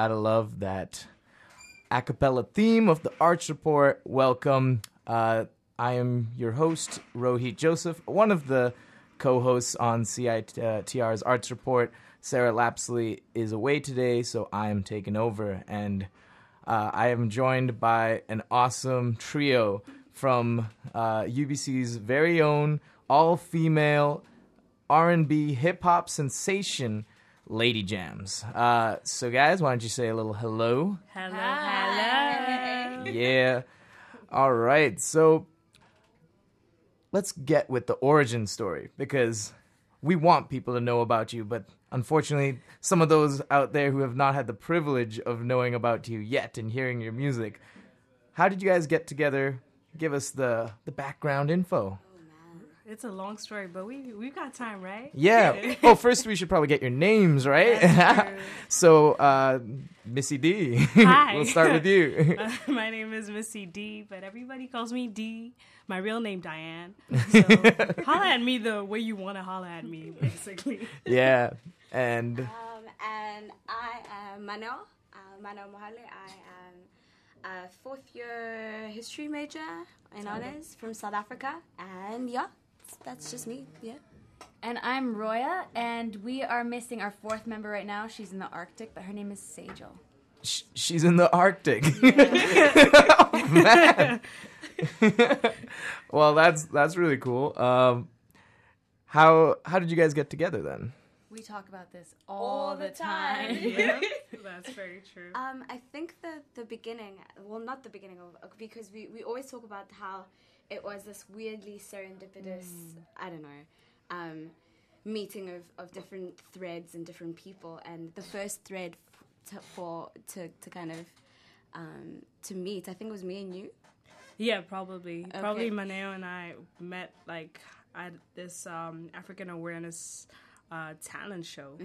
Gotta love that a cappella theme of the Arts Report. Welcome. Uh, I am your host, Rohit Joseph, one of the co hosts on CITR's Arts Report. Sarah Lapsley is away today, so I am taking over. And uh, I am joined by an awesome trio from uh, UBC's very own all female R&B hip hop sensation Lady Jams. Uh, so, guys, why don't you say a little hello? Hello, hello. Yeah. All right. So, let's get with the origin story because we want people to know about you, but unfortunately, some of those out there who have not had the privilege of knowing about you yet and hearing your music, how did you guys get together? Give us the the background info. It's a long story, but we we've got time, right? Yeah. oh, first we should probably get your names, right? That's true. so, uh, Missy D. Hi. we'll start with you. Uh, my name is Missy D, but everybody calls me D. My real name Diane. So holla at me the way you want to holla at me, basically. yeah. And Um, and I am Maneo, uh, Maneo Mohale. I am a fourth year history major in honors from South Africa. And yeah, that's just me. Yeah. And I'm Roya, and we are missing our fourth member right now. She's in the Arctic, but her name is Sejal. sh- she's in the Arctic. oh, man. well, that's that's really cool. Um, how how did you guys get together then? We talk about this all, All the the time. time. Yeah, that's very true. Um, I think the the beginning, well, not the beginning of because we we always talk about how it was this weirdly serendipitous. I don't know. Um, meeting of, of different threads and different people and the first thread f- to, for to, to kind of um, to meet i think it was me and you Yeah, probably. Probably Okay. Maneo and I met like at this um, African awareness uh, talent show.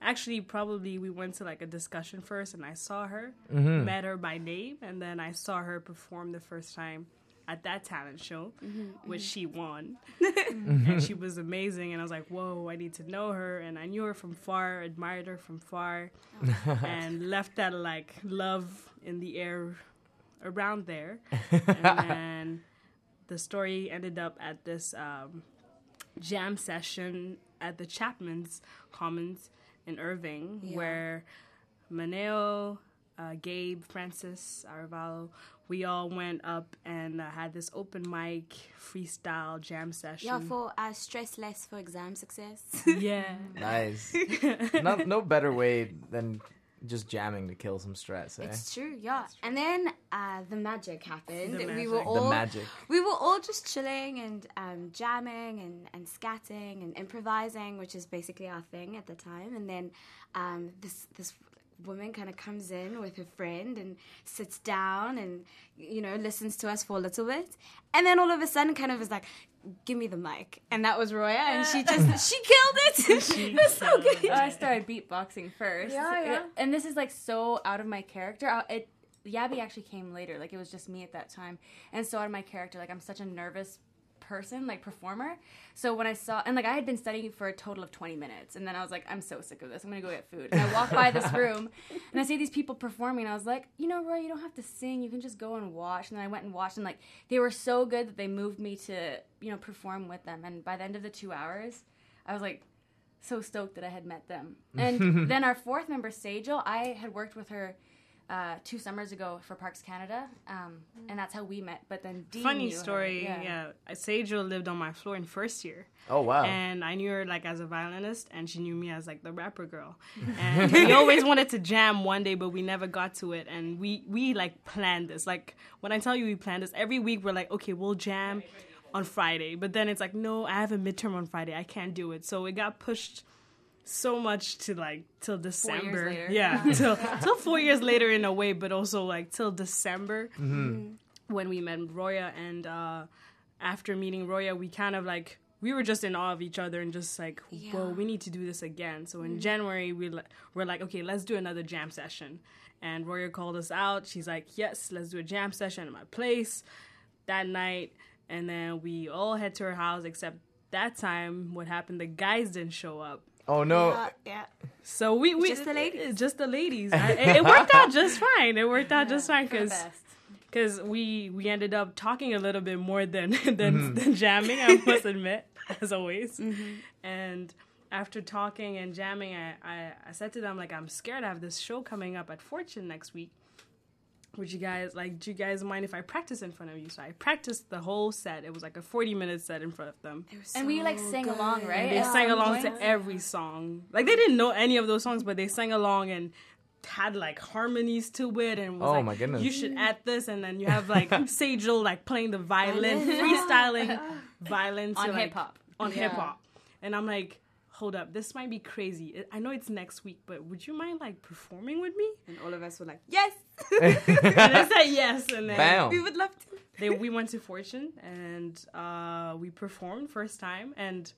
Actually, probably we went to like a discussion first, and I saw her, met her by name, and then I saw her perform the first time at that talent show, which she won, and she was amazing. And I was like, "Whoa, I need to know her." And I knew her from far, admired her from far, and left that like love in the air around there. and then the story ended up at this um, jam session at the Chapman's Commons in Irving, Yeah. where Maneo, uh, Gabe, Francis, Arvalo, we all went up and uh, had this open mic freestyle jam session. yeah for uh, stress less for exam success yeah. Nice. no, no better way than just jamming to kill some stress. Eh? it's true yeah and then uh, the magic happened The we magic. were The all the magic. we were all just chilling and um, jamming and, and scatting and improvising, which is basically our thing at the time. And then um, this this woman kind of comes in with her friend and sits down and you know listens to us for a little bit, and then all of a sudden kind of is like. Give me the mic, and that was Roya, and she just she killed it. it was so killed good. I started beatboxing first. Yeah, yeah. And this is like so out of my character. I- It Yabby actually came later. Like it was just me at that time, and so out of my character. Like I'm such a nervous person, like performer. So when I saw and like I had been studying for a total of 20 minutes, and then I was like, I'm so sick of this. I'm gonna go get food. And I walked by this room, and I see these people performing, and I was like, you know, Roy, you don't have to sing. You can just go and watch. And then I went and watched, and like they were so good that they moved me to you know perform with them. And by the end of the two hours, I was like so stoked that I had met them. And then our fourth member, Sejal, I had worked with her uh, two summers ago for Parks Canada, um, and that's how we met. But then Dean Funny knew her, story. Yeah. Sejal lived on my floor in first year. Oh wow. And I knew her like as a violinist, and she knew me as like the rapper girl. And we always wanted to jam one day, but we never got to it. And we we like planned this. Like when I tell you we planned this, every week we're like, okay, we'll jam on Friday. But then it's like, no, I have a midterm on Friday. I can't do it. So it got pushed so much to like till years December. later. Yeah, till till four years later in a way, but also like till December mm-hmm. Mm-hmm. when we met Roya. And uh, after meeting Roya, we kind of like we were just in awe of each other and just like, whoa, Yeah. we need to do this again. So in mm-hmm. January, we le- we're like, okay, let's do another jam session. And Roya called us out. She's like, yes, let's do a jam session at my place that night. And then we all head to her house, except that time, what happened? The guys didn't show up. Oh no. Yeah, yeah. So we, we Just the ladies. just the ladies. I- it, it worked out just fine. It worked out just fine because because we we ended up talking a little bit more than than, mm-hmm. than jamming. I must admit, as always. Mm-hmm. And after talking and jamming, I, I I said to them like, I'm scared. I have this show coming up at Fortune next week. Would you guys like? Do you guys mind if I practice in front of you? So I practiced the whole set. It was like a 40 minute set in front of them. It was And we, like, so sang along, good. right? They Yeah. sang along to every song. Like they didn't know any of those songs, but they sang along and had like harmonies to it and was Oh, like, my goodness. you should add this and then you have like Sejal like playing the violin, Violin. freestyling violin to, On like, hip-hop. On Yeah. hip hop. And I'm like, hold up, this might be crazy. I know it's next week, but would you mind like performing with me? And all of us were like, yes, And I said yes and then Bam. we would love to. they we went to Fortune and uh, we performed first time and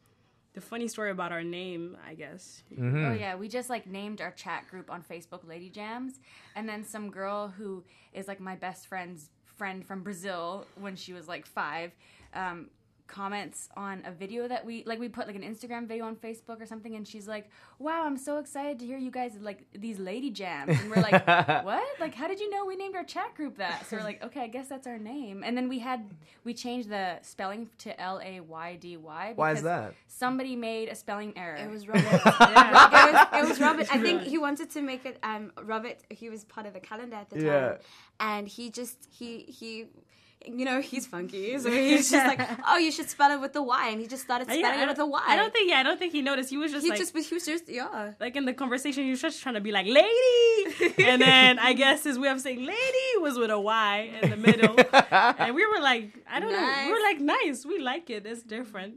the funny story about our name, I guess. Mm-hmm. Oh yeah, we just like named our chat group on Facebook Lady Jams, and then some girl who is like my best friend's friend from Brazil when she was like five. Um, comments on a video that we like we put like an Instagram video on Facebook or something and she's like wow I'm so excited to hear you guys like these lady jams and we're like what like how did you know we named our chat group that so we're like okay I guess that's our name and then we had we changed the spelling to L A Y D Y Why is that? somebody made a spelling error It was Robert. it, was, it was Robert. I think he wanted to make it. Um, Robert. He was part of the calendar at the time, Yeah. and he just he he. You know he's funky, so he's just like, "Oh, you should spell it with the Y," and he just started spelling I it with a Y. I don't think. Yeah, I don't think he noticed. He was just he like, just he was just yeah. like in the conversation, he was just trying to be like, "Lady," and then I guess his way of saying "lady" was with a Y in the middle, and we were like, I don't know, we were like, nice, we like it, it's different,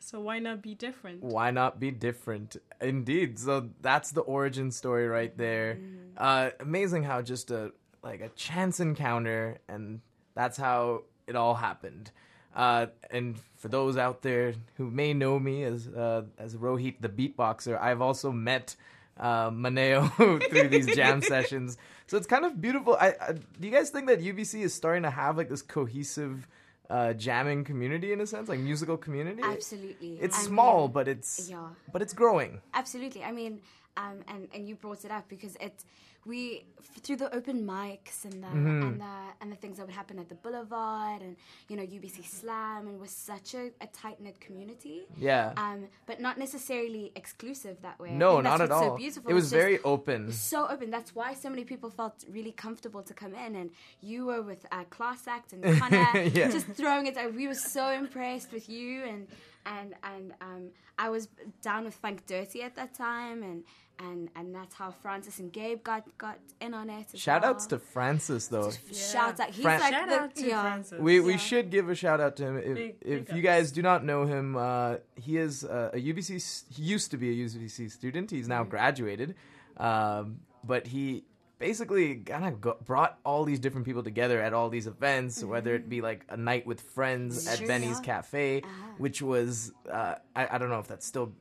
so why not be different? Why not be different? Indeed. So that's the origin story right there. Uh, amazing how just a like a chance encounter, and that's how it all happened. Uh, and for those out there who may know me as uh, as Rohit the beatboxer, I've also met uh, Maneo through these jam sessions. So it's kind of beautiful. I, I, do you guys think that UBC is starting to have like this cohesive uh, jamming community in a sense, like musical community? Absolutely, It's I small, mean, but it's yeah. but it's growing. Absolutely. I mean, um, and and you brought it up because it we f- through the open mics and the Mm-hmm. and the and the things that would happen at the Boulevard and you know UBC Slam and was such a, a tight knit community. Yeah. Um, but not necessarily exclusive that way. No, not at all. So beautiful. it was very open. so open. That's why so many people felt really comfortable to come in, and you were with uh, Class Act and Connor, Yeah. just throwing it. out. We were so impressed with you, and and and um, I was down with Funk Dirty at that time, and and and that's how Francis and Gabe got got in on it. Shout well. outs to Francis though. Shout out. He's Fran- like Shout the, out to yeah. Francis. We we Yeah. should give a shout out to him. If Big- if big you guys do not know him, uh, he is uh, a UBC. He used to be a UBC student. He's now graduated, um, but he basically kind of go- brought all these different people together at all these events, whether it mm-hmm. be like a night with friends at. Benny's Cafe, uh-huh. which was uh, I, I don't know if that's still.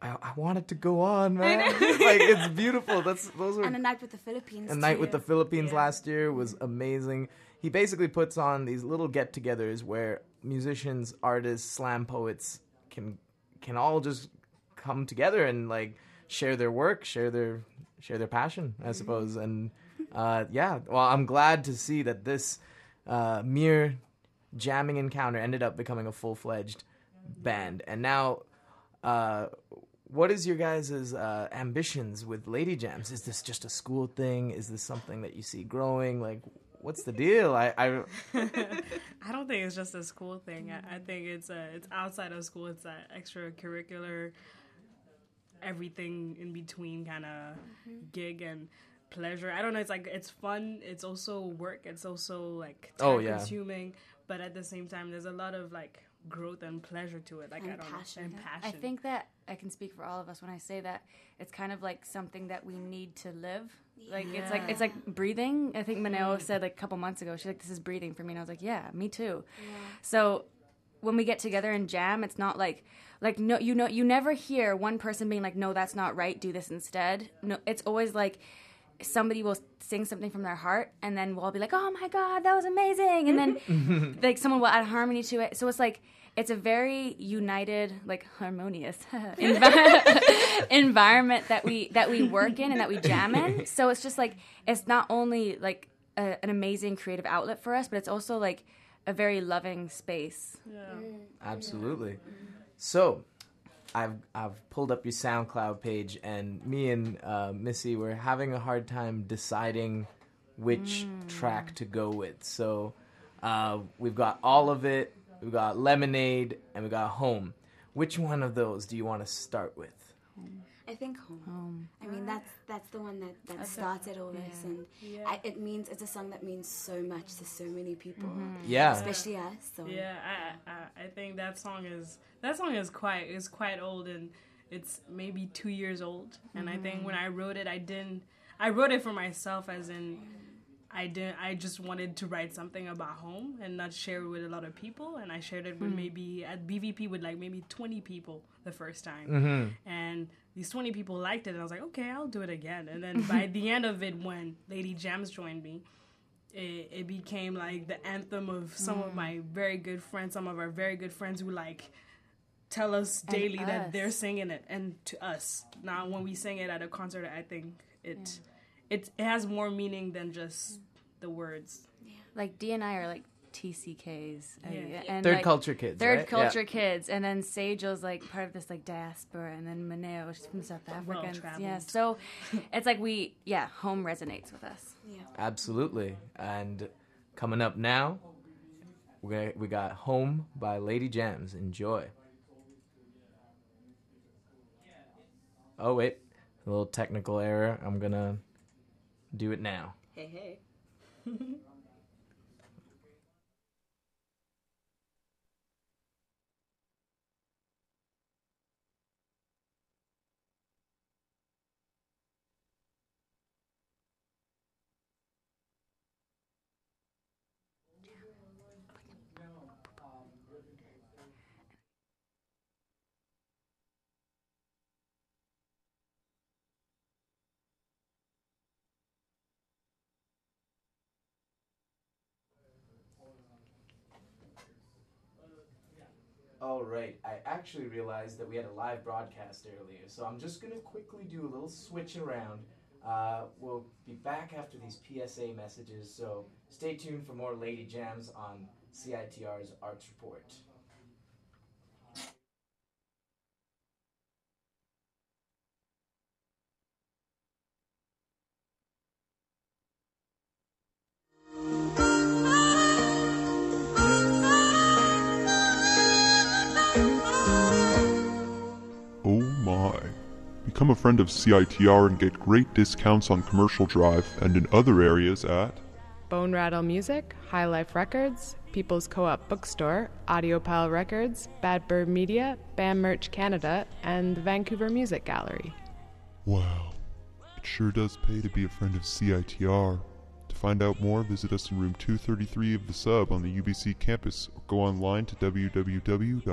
I, I want it to go on, man. like it's beautiful. That's those were And a night with the Philippines. a night with the Philippines Yeah. last year was mm-hmm. amazing. He basically puts on these little get-togethers where musicians, artists, slam poets can can all just come together and like share their work, share their share their passion, I suppose. And uh, yeah, well, I'm glad to see that this uh, mere jamming encounter ended up becoming a full-fledged band, and now. Uh, what is your guys' uh, ambitions with Lady Jams? Is this just a school thing? Is this something that you see growing? Like, what's the deal? I, I I don't think it's just a school thing. I, I think it's a, it's outside of school. It's an extracurricular, everything in between kind of mm-hmm. gig and pleasure. I don't know. It's like it's fun. It's also work. It's also like time Oh, yeah. consuming. But at the same time, there's a lot of like growth and pleasure to it. Like And I don't passion, know, and passion. I think that I can speak for all of us when I say that it's kind of like something that we need to live. Like it's like it's like breathing. I think Maneo mm-hmm. said like a couple months ago. She's like, "This is breathing for me," and I was like, "Yeah, me too." So when we get together and jam, it's not like like no, you know, you never hear one person being like, "No, that's not right. Do this instead." No, it's always like somebody will sing something from their heart and then we'll all be like oh my god that was amazing and then like someone will add harmony to it so it's like it's a very united like harmonious envi- environment that we that we work in and that we jam in so it's just like it's not only like a, an amazing creative outlet for us but it's also like a very loving space Absolutely. Mm-hmm. So, I've I've pulled up your SoundCloud page, and me and uh, Missy were having a hard time deciding which track to go with. So, uh, we've got all of it. We've got Lemonade, and we got Home. Which one of those do you want to start with? I think home. I mean, that's that's the one that, that That's started all this, yeah. and I, it means it's a song that means so much to so many people, mm-hmm. Yeah. especially us. So Yeah, I, I I think that song is that song is quite is quite old and it's maybe two years old. And I think mm-hmm. when I wrote it, I didn't. I wrote it for myself, as in I didn't. I just wanted to write something about home and not share it with a lot of people. And I shared it with hmm. maybe at BVP with like maybe twenty people the first time, mm-hmm. and these twenty people liked it. And I was like, okay, I'll do it again. And then by the end of it, when Lady Jams joined me it, it became like the anthem of some of hmm. my very good friends, some of our very good friends who like tell us And daily that they're singing it, and to us. Now, when we sing it at a concert, I think it it it has more meaning than just the words. Yeah. like D and I are like TCKs Yeah. and Third like, culture kids. third right? culture kids, and then Sejal's like part of this like diaspora, and then Maneo, she's from South Africa. traveled. Yeah, so it's like we, yeah, home resonates with us. yeah. Absolutely. And coming up now, we got, we got Home by Lady Jams. Enjoy. Oh, wait. A little technical error. I'm going to do it now. Hey, hey. All right. I actually realized that we had a live broadcast earlier, so I'm just going to quickly do a little switch around. Uh, we'll be back after these PSA messages, so stay tuned for more Lady Jams on CITR's Arts Report. Friend of CITR and get great discounts on Commercial Drive and in other areas at Bone Rattle Music, High Life Records, People's Co op Bookstore, Audiopile Records, Bad Bird Media, BAM Merch Canada, and the Vancouver Music Gallery. Wow. It sure does pay to be a friend of CITR. To find out more, visit us in room 233 of the sub on the UBC campus or go online to www.citr.ca.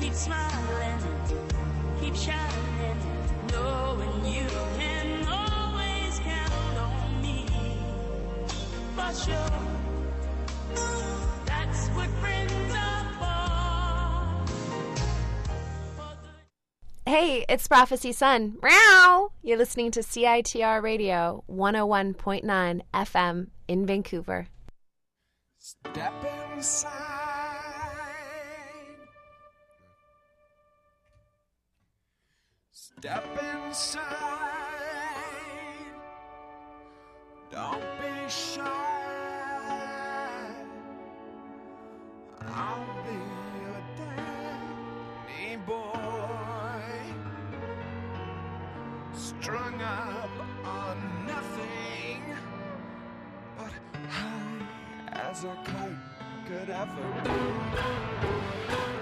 Keep smiling, keep shining, knowing you can always count on me. For sure, that's what friends are for. For Hey, it's Prophecy Sun. Meow! You're listening to CITR Radio 101.9 FM in Vancouver. Step inside Step inside. Don't be shy. I'll be your daddy, boy. Strung up on nothing but high as a kite could ever do.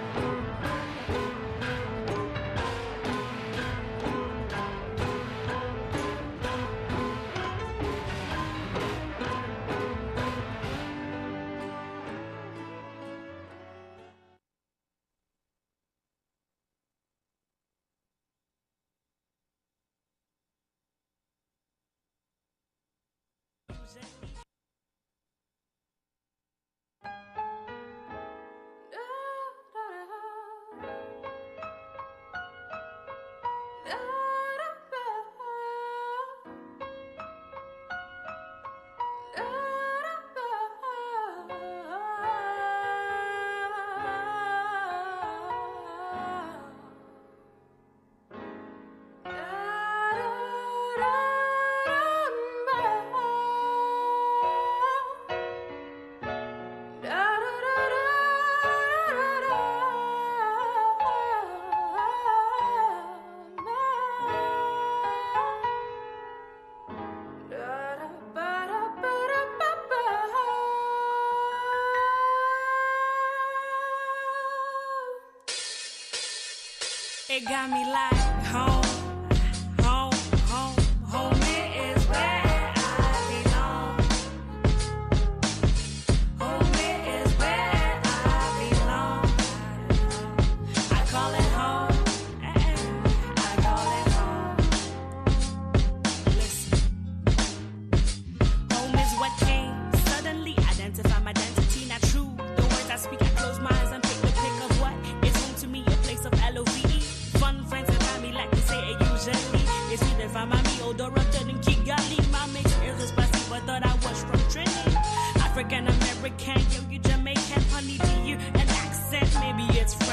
got me like. deodorant in Kigali. My mix is spicy, but thought I was from Trinity. African American, yo, you Jamaican, honey, do you an accent? Maybe it's from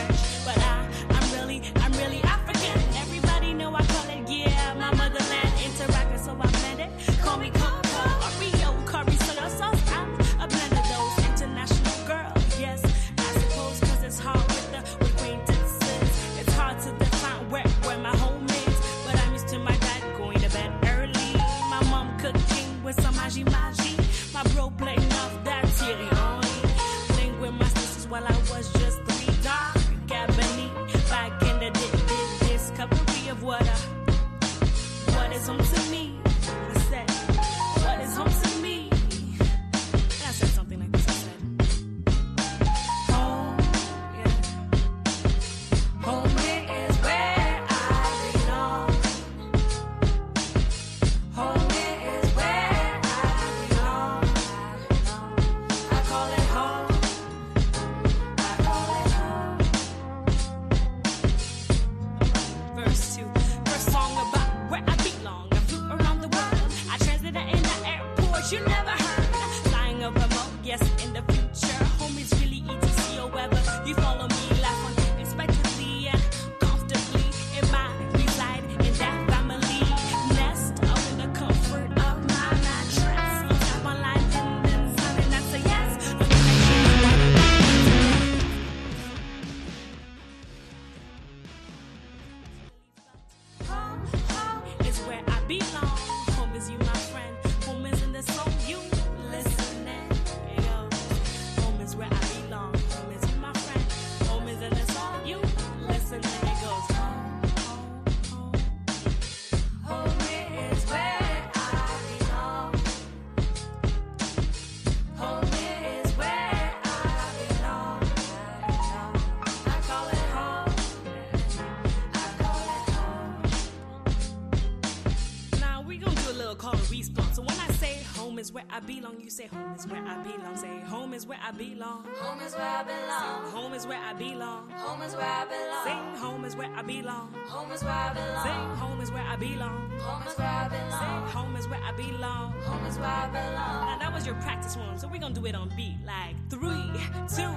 belong. You say home is where I belong. Say home is where I belong. Home is where I belong. Sing, home is where I belong. Home is where I belong. Sing home is where I belong. Home is where I belong. Sing home is where I belong. Home is where I belong. Sing home is where I belong. Home is where I belong. Now that was your practice one, so we're gonna do it on beat like three, two,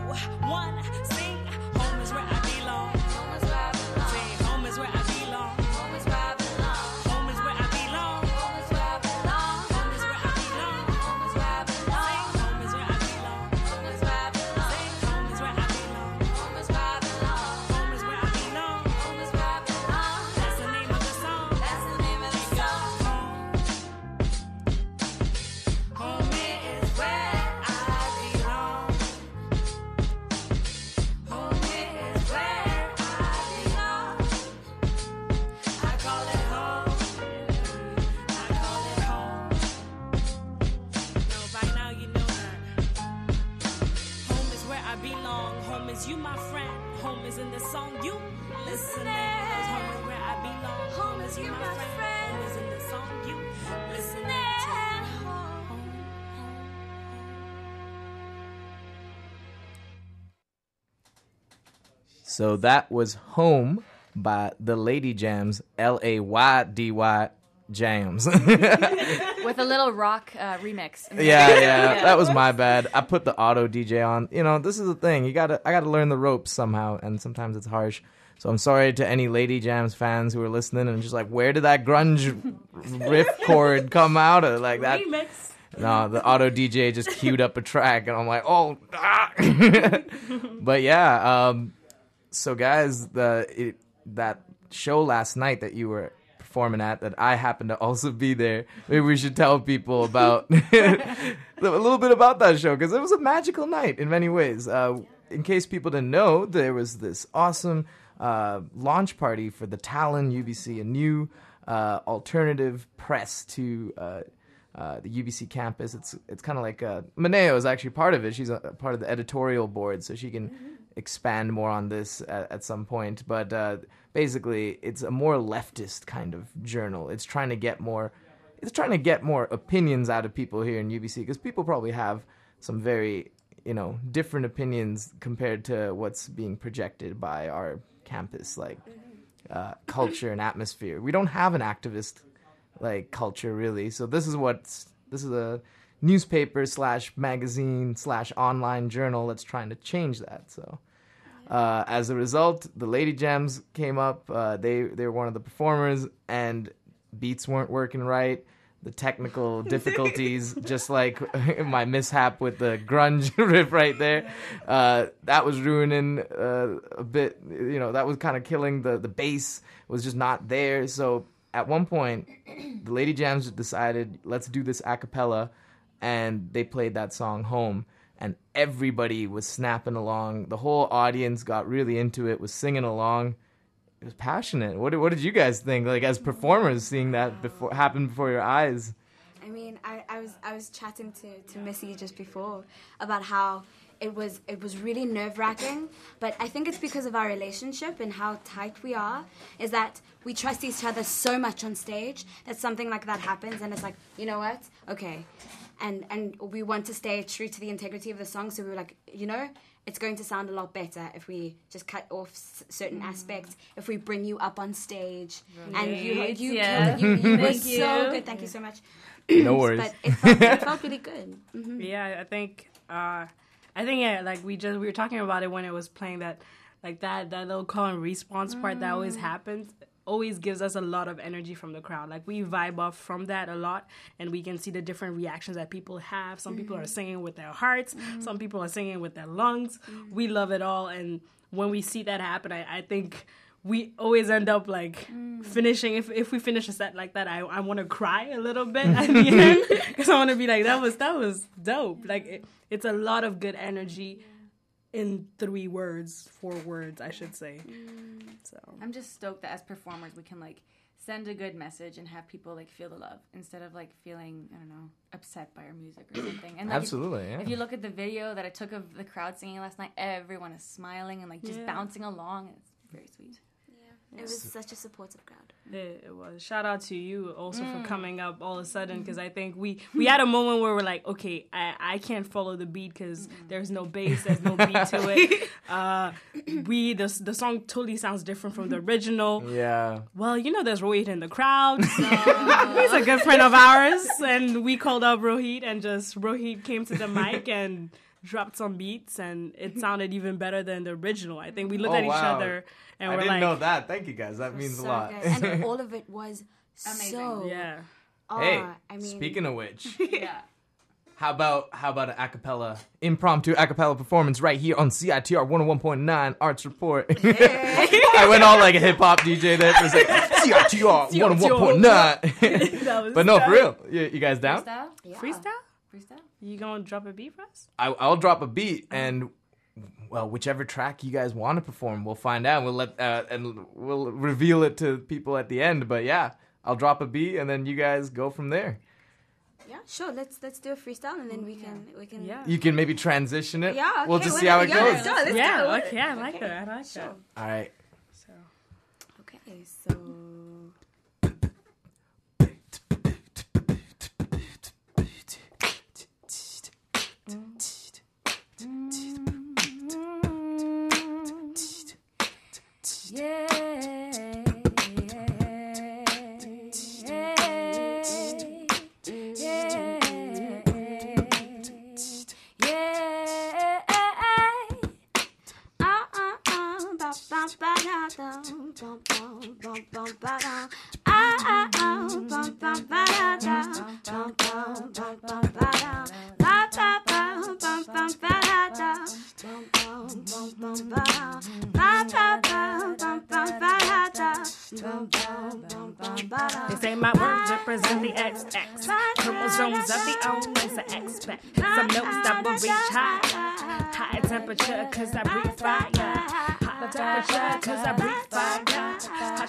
one. Sing home is where I belong. So that was Home by the Lady Jams, L A Y D Y Jams. with a little rock uh, remix. yeah, yeah, that was my bad. I put the auto DJ on. You know, this is the thing. You gotta, I gotta learn the ropes somehow, and sometimes it's harsh. So I'm sorry to any Lady Jams fans who are listening and just like, where did that grunge riff chord come out of? Like that. Remix. No, the auto DJ just queued up a track, and I'm like, oh, ah. but yeah. Um, so guys, the it, that show last night that you were performing at, that I happened to also be there. Maybe we should tell people about a little bit about that show because it was a magical night in many ways. Uh, in case people didn't know, there was this awesome uh, launch party for the Talon UBC, a new uh, alternative press to uh, uh, the UBC campus. It's it's kind of like uh, Maneo is actually part of it. She's a, a part of the editorial board, so she can expand more on this at, at some point. But uh, basically, it's a more leftist kind of journal. It's trying to get more. It's trying to get more opinions out of people here in UBC because people probably have some very you know different opinions compared to what's being projected by our campus like uh, culture and atmosphere. We don't have an activist like culture really. So this is what's this is a newspaper slash magazine slash online journal that's trying to change that. So uh, as a result, the Lady Jams came up. Uh, they they were one of the performers, and beats weren't working right. The technical difficulties, just like my mishap with the grunge riff right there, uh, that was ruining uh, a bit. You know, that was kind of killing the the bass was just not there. So at one point, the Lady Jams decided, let's do this a cappella, and they played that song home, and everybody was snapping along. The whole audience got really into it, was singing along. It was passionate. What did, what did you guys think, like as performers, seeing that before happen before your eyes? I mean, I, I was I was chatting to, to Missy just before about how it was it was really nerve wracking, but I think it's because of our relationship and how tight we are. Is that we trust each other so much on stage that something like that happens, and it's like, you know what? Okay, and and we want to stay true to the integrity of the song, so we were like, you know. It's going to sound a lot better if we just cut off s- certain aspects. If we bring you up on stage, and you you yeah. killed it. You, you were Thank so you. good. Thank you so much. No worries. But it felt, it felt really good. hmm Yeah, I think uh I think yeah, like we just we were talking about it when it was playing that like that that little call and response part that always happens always gives us a lot of energy from the crowd. Like we vibe off from that a lot and we can see the different reactions that people have. Some people are mm-hmm. singing with their hearts, mm-hmm. some people are singing with their lungs. Mm-hmm. We love it all and when we see that happen, I, I think we always end up like mm. finishing. If, if we finish a set like that i, I want to cry a little bit at the end because i want to be like that was that was dope. Like it, it's a lot of good energy in three words four words i should say mm. so I'm just stoked that as performers we can like send a good message and have people like feel the love instead of like feeling I don't know upset by our music or something. And like, if- Absolutely, yeah. If you look at the video that I took of the crowd singing last night, everyone is smiling and like just Yeah. bouncing along. It's very sweet. It was such a supportive crowd. it, it was shout out to you also for mm. coming up all of a sudden mm-hmm. because i think we we had a moment where we're like okay i, I can't follow the beat because mm-hmm. there's no bass there's no beat to it uh we the, the song totally sounds different from the original Yeah. Well, you know, there's Rohit in the crowd. So he's a good friend of ours, and we called up Rohit, and just Rohit came to the mic and dropped some beats, and it sounded even better than the original. I think we looked Oh, at each wow. other and I we're didn't like, know that. Thank you guys. That means a lot. And all of it was so. yeah. Oh, hey, I mean, speaking of which, Yeah. How about how about an acapella impromptu acapella performance right here on CITR 101.9 Arts Report? I went all like a hip hop DJ there for a second. CITR 101.9. That was but no, for real. You, you guys down? Freestyle? yeah. Freestyle? Freestyle? You gonna drop a beat for us? I, I'll drop a beat and well, whichever track you guys want to perform, we'll find out. We'll let uh, and we'll reveal it to people at the end. But yeah, I'll drop a beat and then you guys go from there. Yeah, sure. Let's let's do a freestyle and then we can we can. Yeah. You can maybe transition it. Yeah. We'll just see how it whatever. goes. Yeah, let's go. Let's yeah, go. okay, I like Okay, that. I like Sure. that. All right. So Okay, so.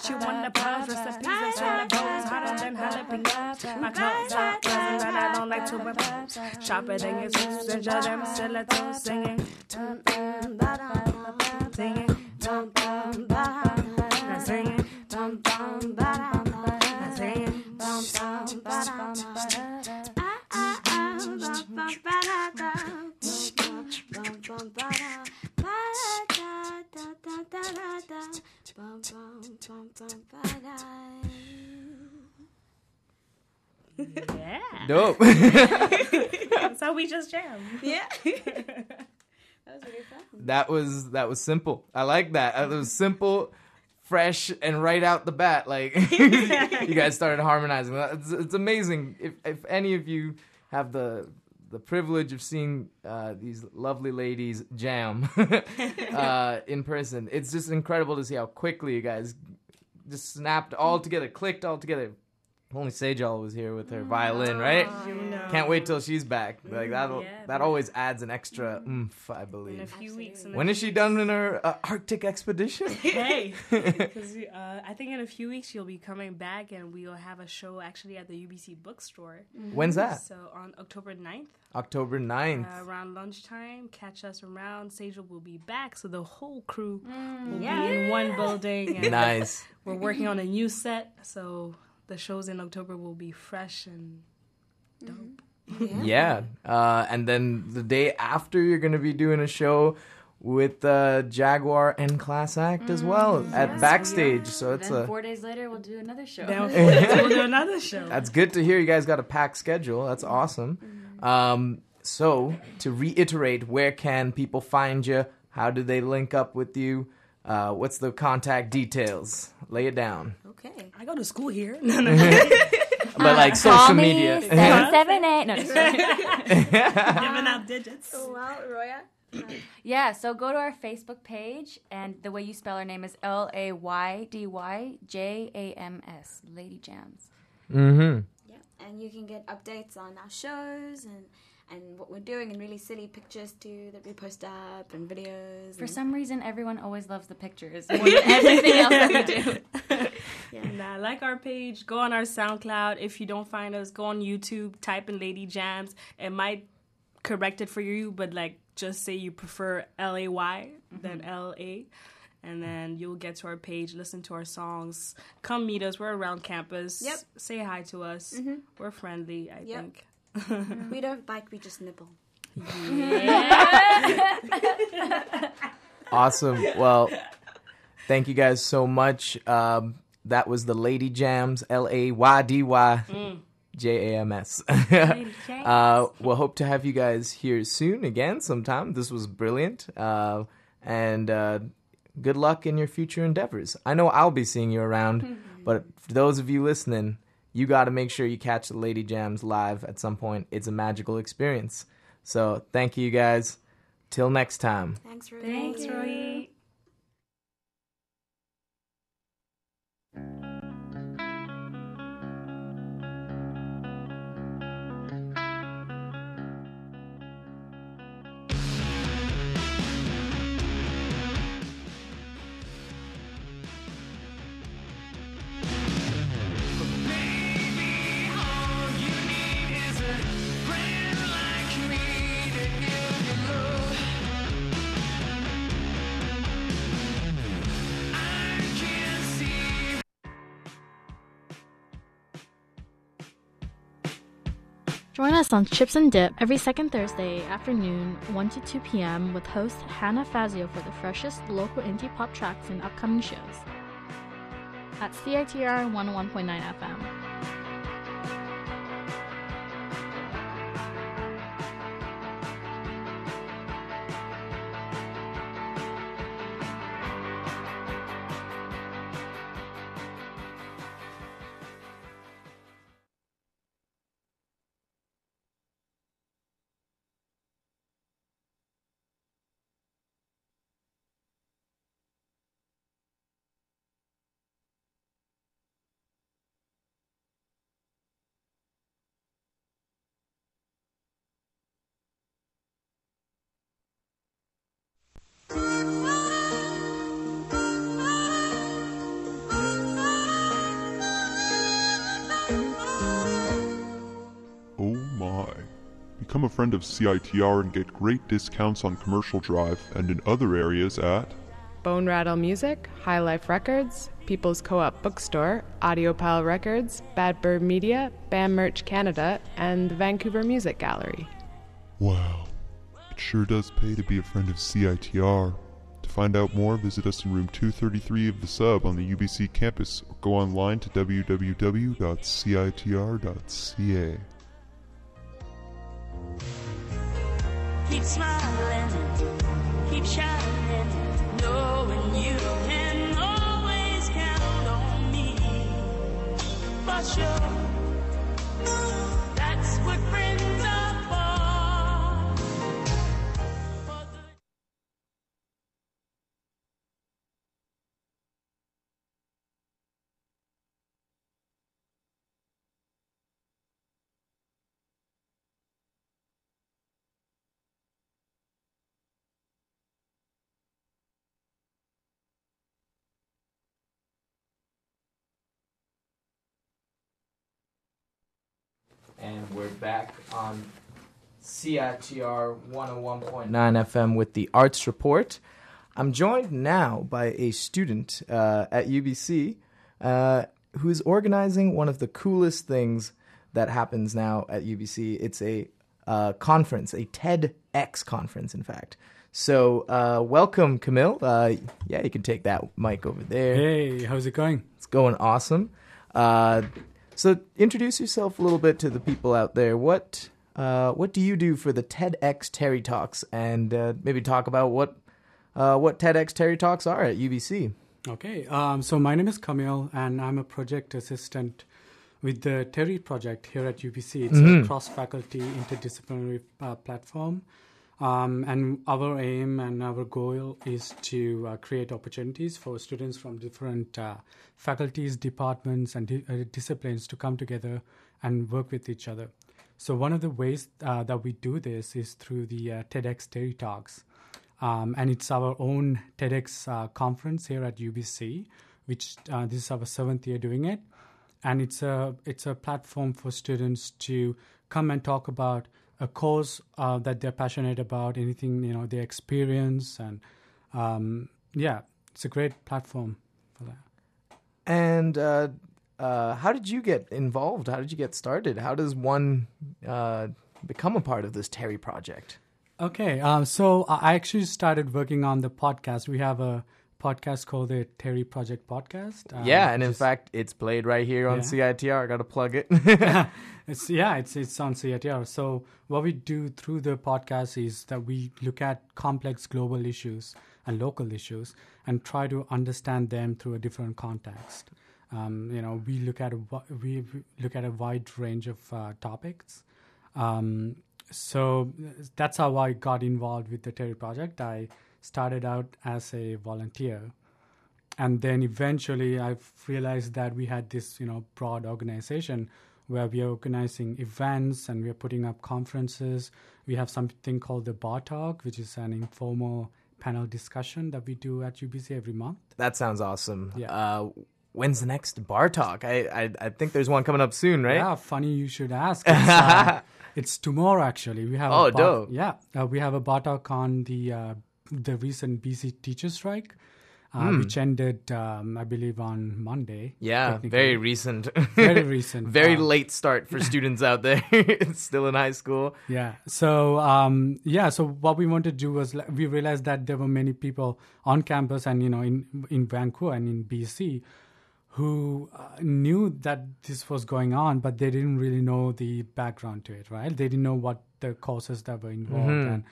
Hot you wanna pause recipes and syllables. Hotter than jalapenos. My clothes are frozen but I don't like to repose. Sharper than your tooth and judge them stilettos singing. Singing. I'm singing. I'm singing. Yeah. Dope. So we just jam. Yeah. that was really fun. that was that was simple. I like that. It was simple, fresh, and right out the bat. Like you guys started harmonizing. It's, it's amazing. If if any of you have the the privilege of seeing uh, these lovely ladies jam uh, in person, it's just incredible to see how quickly you guys just snapped all together, clicked all together. Only Sejal was here with her violin, right? Can't wait till she's back. Like that, Yeah, that always adds an extra oomph, I In a believe. few weeks. in When is she done in her uh, Arctic expedition? Hey, because uh, I think in a few weeks she'll be coming back, and we'll have a show actually at the UBC bookstore. When's that? So on October 9th, October 9th. uh, around lunchtime, catch us around. Sejal will be back, so the whole crew Mm. will be in one building. And nice. We're working on a new set, so the shows in October will be fresh and dope. Yeah. Uh, and then the day after, you're going to be doing a show with uh, Jaguar and Class Act as well at backstage. So it's then a four days later, we'll do another show. Then we'll do another show. that's good to hear. You guys got a packed schedule. That's awesome. Um, so to reiterate, where can people find you? How do they link up with you? Uh, what's the contact details? Lay it down. Okay. I go to school here. No, no, But like social Call me media. seven seven eight. No, just giving out digits. Well, Roya. yeah. So go to our Facebook page, and the way you spell our name is L A Y D Y J A M S. Lady Jams. mm-hmm. Yeah, and you can get updates on our shows and and what we're doing and really silly pictures too that we post up and videos. For and- some reason, everyone always loves the pictures more than everything else that we do. And uh, like our page, go on our SoundCloud. If you don't find us, go on YouTube, type in Lady Jams. It might correct it for you, but like just say you prefer L A Y than L A. And then you'll get to our page, listen to our songs, come meet us. We're around campus. Yep. Say hi to us. We're friendly, I Yep. think. we don't bite, we just nibble. Yeah. Awesome. Well, thank you guys so much. Um, that was the Lady Jams, L A Y D Y J A M S. Uh, We'll hope to have you guys here soon again sometime. This was brilliant. Uh, and uh, good luck in your future endeavors. I know I'll be seeing you around, but for those of you listening, you got to make sure you catch the Lady Jams live at some point. It's a magical experience. So thank you guys. Till next time. Thanks, Roya. Thanks, Roy. Join us on Chips and Dip every second Thursday afternoon, 1 to 2 p.m., with host Hannah Fazio for the freshest local indie pop tracks and upcoming shows at CITR 101.9 FM. Become a friend of CITR and get great discounts on Commercial Drive and in other areas at Bone Rattle Music, High Life Records, People's Co op Bookstore, Audiopile Records, Bad Bird Media, Bam Merch Canada, and the Vancouver Music Gallery. Wow. It sure does pay to be a friend of CITR. To find out more, visit us in room 233 of the sub on the UBC campus or go online to www.citr.ca. Keep smiling, keep shining, And we're back on CITR 101.9 FM with the Arts Report. I'm joined now by a student uh, at UBC uh, who's organizing one of the coolest things that happens now at UBC. It's a uh, conference, a TEDx conference, in fact. So, uh, welcome, Camille. Uh, yeah, you can take that mic over there. Hey, how's it going? It's going awesome. So introduce yourself a little bit to the people out there. What uh, what do you do for the TEDx Terry Talks, and uh, maybe talk about what uh, what TEDx Terry Talks are at UBC. Okay, um, so my name is Camille, and I'm a project assistant with the Terry Project here at UBC. It's Mhm. a cross-faculty interdisciplinary uh, platform, um, and our aim and our goal is to uh, create opportunities for students from different uh, faculties, departments, and di- uh, disciplines to come together and work with each other. So one of the ways uh, that we do this is through the uh, TEDx Terry Talks. Um, and it's our own TEDx uh, conference here at UBC, which this is our seventh year doing it, and it's a it's a platform for students to come and talk about a cause uh, that they're passionate about, anything you know they experience, and um, yeah, it's a great platform for that. And uh, uh, how did you get involved? How did you get started? How does one uh, become a part of this Terry project? Okay, um, so I actually started working on the podcast. We have a podcast called the Terry Project Podcast. um, yeah, and in fact, it's played right here on Yeah. CITR. I got to plug it. it's yeah, it's it's on CITR. So what we do through the podcast is that we look at complex global issues and local issues and try to understand them through a different context. Um, you know, we look at a we we look at a wide range of uh, topics. Um, so that's how I got involved with the Terry Project. I started out as a volunteer and then eventually I've realized that we had this you know broad organization where we are organizing events and we are putting up conferences. We have something called the Bar Talk, which is an informal panel discussion that we do at UBC every month. that sounds awesome. Yeah. Uh, when's the next bar talk? I, I I think there's one coming up soon, right? Yeah, funny you should ask. It's, uh, it's tomorrow actually. We have Oh, a bar, dope. Yeah, uh, we have a Bar Talk on the uh, the recent BC teacher strike. uh, Hmm. which ended, um, I believe, on Monday. Yeah, very recent. Very recent. very Um, late start for students out there. it's still in high school. Yeah. So um, yeah. So what we wanted to do was like, we realized that there were many people on campus and you know in in Vancouver and in BC who uh, knew that this was going on, but they didn't really know the background to it. Right? They didn't know what the causes that were involved Mhm. and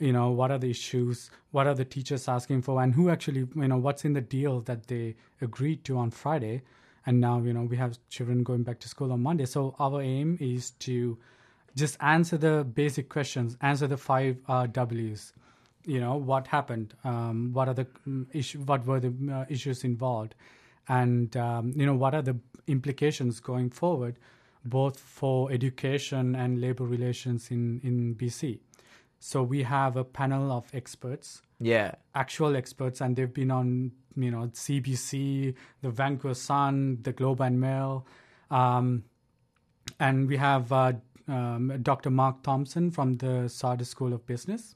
you know what are the issues what are the teachers asking for and who actually you know what's in the deal that they agreed to on friday. And now you know we have children going back to school on monday. So our aim is to just answer the basic questions answer the five uh, w's. You know what happened? Um, what are the mm, issue what were the uh, issues involved? And um, you know what are the implications going forward both for education and labor relations in in bc so we have a panel of experts Yeah. actual experts and they've been on you know cbc the vancouver sun the globe and mail um, and we have uh, um, dr mark thompson from the sauder school of business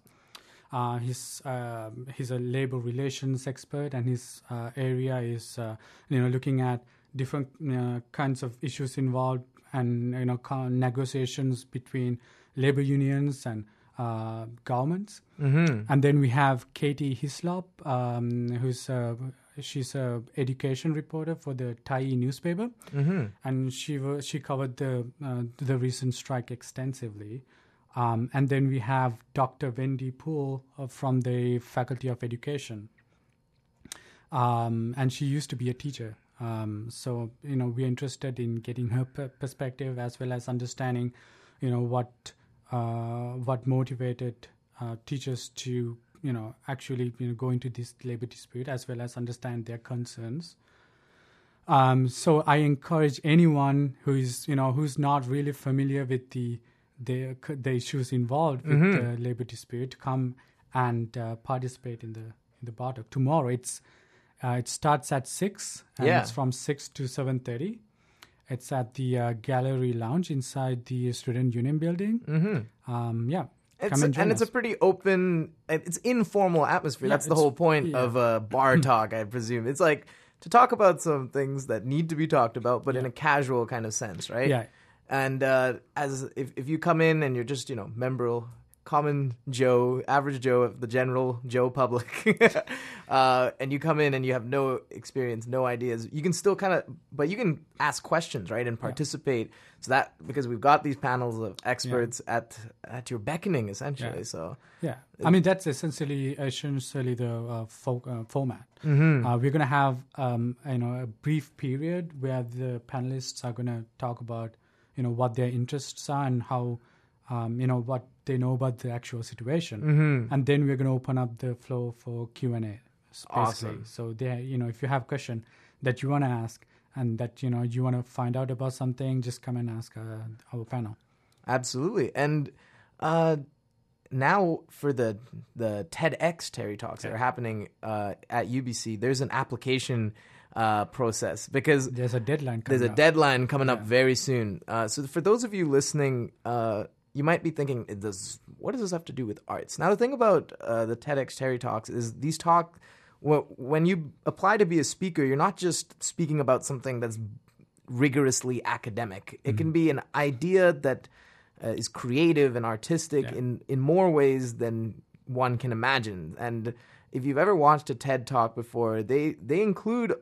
uh, he's um he's a labor relations expert, and his uh, area is uh, you know looking at different uh, kinds of issues involved, and you know negotiations between labor unions and uh, governments. Mhm. And then we have Katie Hyslop, um, who's uh, she's a education reporter for the Tyee newspaper, Mhm. and she was she covered the uh, the recent strike extensively. Um, and then we have Dr. Wendy Poole uh, from the Faculty of Education. Um, and she used to be a teacher. Um, so, you know, we're interested in getting her per- perspective as well as understanding, you know, what, what motivated uh, teachers to, you know, actually you know, go into this labor dispute as well as understand their concerns. Um, so I encourage anyone who is, you know, who's not really familiar with the the, the issues involved with Mhm. the labor dispute to come and uh, participate in the in the bar talk. Tomorrow it's uh, it starts at six and Yeah. it's from six to seven thirty. It's at the uh, gallery lounge inside the student union building. Mhm. Um, yeah, It's and and it's a pretty open, it's informal atmosphere. Yeah, That's the whole point yeah. of a bar talk, I presume. It's like to talk about some things that need to be talked about, but in a casual kind of sense, right? Yeah. And uh, as if if you come in and you're just you know member, common Joe, average Joe of the general Joe public, uh, and you come in and you have no experience, no ideas, you can still kind of, but you can ask questions, right, and participate. So that because we've got these panels of experts at at your beckoning, essentially. Yeah. So Yeah, I mean that's essentially essentially the uh, fo- uh, format. Mhm. Uh, we're gonna have um, you know a brief period where the panelists are gonna talk about you know what their interests are and how um, you know what they know about the actual situation, Mhm. and then we're gonna open up the flow for Q and A. Awesome. So there, you know, if you have a question that you want to ask and that you know you want to find out about something, just come and ask uh, our panel. Absolutely. And uh, now for the the TEDx Terry Talks that are happening uh, at UBC, there's an application uh, process because There's a deadline. there's a coming up. deadline coming up very soon. Uh, so for those of you listening, uh, you might be thinking, "It does what does this have to do with arts? Now the thing about uh, the TEDx Terry Talks is these talk wh- when you apply to be a speaker, you're not just speaking about something that's rigorously academic. It can be an idea that uh, is creative and artistic in in more ways than one can imagine. And if you've ever watched a TED talk before, they they include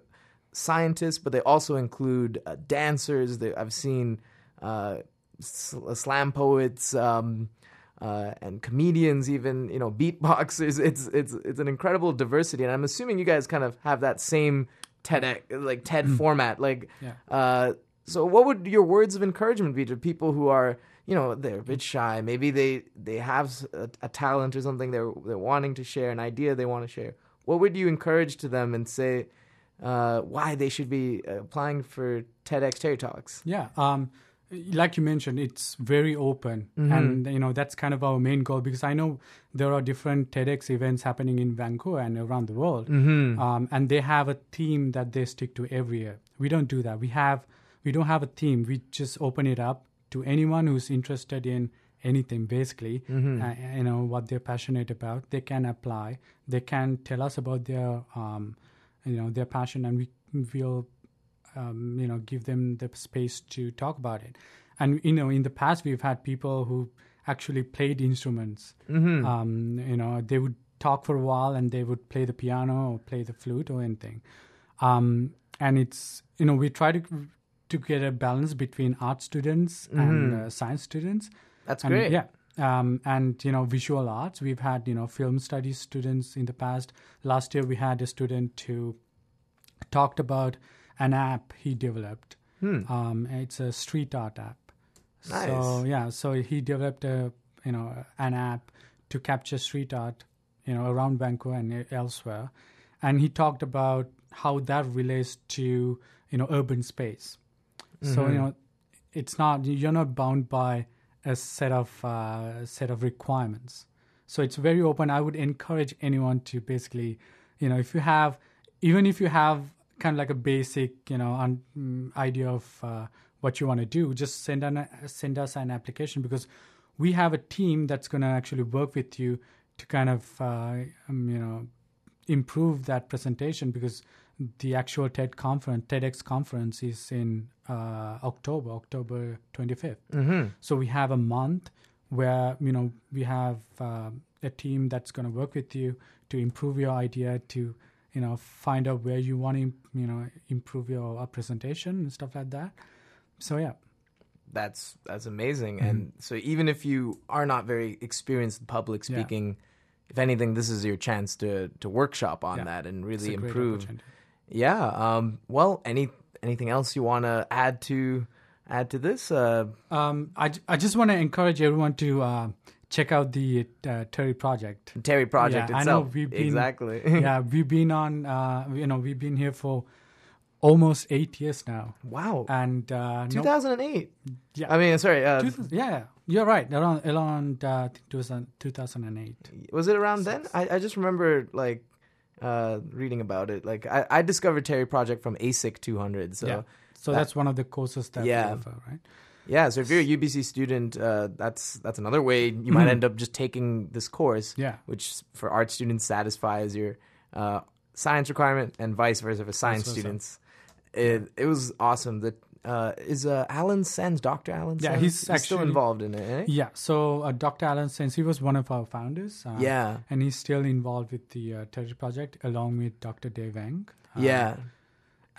scientists, but they also include uh, dancers. They, I've seen uh, slam poets. Um, uh, and comedians, even you know, beatboxers. It's it's it's an incredible diversity, and I'm assuming you guys kind of have that same TED like TED format. Like, Yeah. uh, so what would your words of encouragement be to people who are you know they're a bit shy? Maybe they they have a talent or something they're they're wanting to share, an idea they want to share. What would you encourage to them and say uh, why they should be applying for TEDx Terry Talks? Yeah. Um, like you mentioned, it's very open, Mhm. and you know that's kind of our main goal because I know there are different TEDx events happening in Vancouver and around the world, Mhm. um, and they have a theme that they stick to every year. We don't do that. We have we don't have a theme. We just open it up to anyone who's interested in anything basically Mhm. uh, you know what they're passionate about they can apply they can tell us about their um, you know their passion, and we will um, you know give them the space to talk about it. And you know, in the past, we've had people who actually played instruments. Mhm. Um, you know, they would talk for a while and they would play the piano or play the flute or anything. Um, and it's you know we try to to get a balance between art students and Mhm. uh, science students. That's And, great. Yeah. Um, and you know visual arts we've had you know film studies students in the past last year we had a student who talked about an app he developed Hmm. um, it's a street art app Nice. so yeah so he developed a you know an app to capture street art you know around vancouver and elsewhere and he talked about how that relates to you know urban space so Mhm. you know it's not you're not bound by a set of uh, set of requirements so it's very open i would encourage anyone to basically you know if you have even if you have kind of like a basic you know un, mm, idea of uh, what you want to do just send an send us an application because we have a team that's going to actually work with you to kind of uh, um, you know improve that presentation because the actual TED conference, TEDx conference, is in uh, October, October 25th. Mhm. So we have a month where you know we have um a team that's going to work with you to improve your idea, to you know find out where you want to you know improve your presentation and stuff like that. So yeah. That's that's amazing. Mhm. And so even if you are not very experienced in public Yeah. speaking, if anything, this is your chance to to workshop on Yeah. that and really improve. Yeah. Um, well, any anything else you want to add to add to this? Uh, Um, I, I just want to encourage everyone to uh, check out the uh, Terry Project. Terry Project yeah, I know we've been, Exactly. yeah, we've been on. Uh, you know, we've been here for almost eight years now. Wow. And uh, no- 2008. Yeah. I mean, sorry. Uh, Two yeah, you're right. Around around uh, 2000, 2008. was it around then? I, I just remember like uh, reading about it. Like I, I discovered Terry Project from ASIC 200. So yeah. So that- that's one of the courses that Yeah. we offer, right? Yeah, so if you're a UBC student, uh, that's that's another way you might Mhm. end up just taking this course. Yeah. which for art students satisfies your uh, science requirement, and vice versa for science students. It it was awesome. That uh, is uh, Allen Sens, Doctor Allen. Yeah, Sens? he's still involved in it. Eh? Yeah. So uh, Dr. Allen Sens, he was one of our founders. Uh, Yeah. And he's still involved with the uh, Terry Project along with Dr. Dave Ng. Uh, Yeah.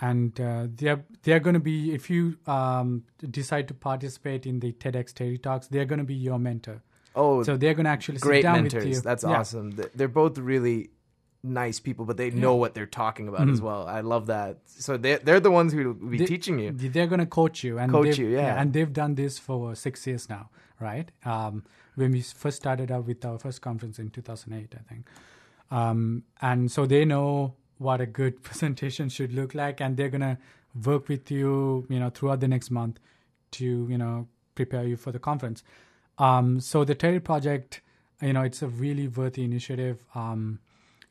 And uh, they're they're going to be if you um, decide to participate in the TEDx Terry Talks, they're going to be your mentor. Oh, so they're going to actually sit great down mentors. with you. That's Yeah. awesome. They're both really nice people, but they Yeah. know what they're talking about as Mhm. well. I love that. So they they're the ones who will be They- teaching you. They're going to coach you and Coach you, yeah. And they've done this for six years now, right? Um, when we first started out with our first conference in 2008, I think. Um, and so they know what a good presentation should look like, and they're going to work with you, you know, throughout the next month to, you know, prepare you for the conference. Um, so the Terry Project, you know, it's a really worthy initiative. Um,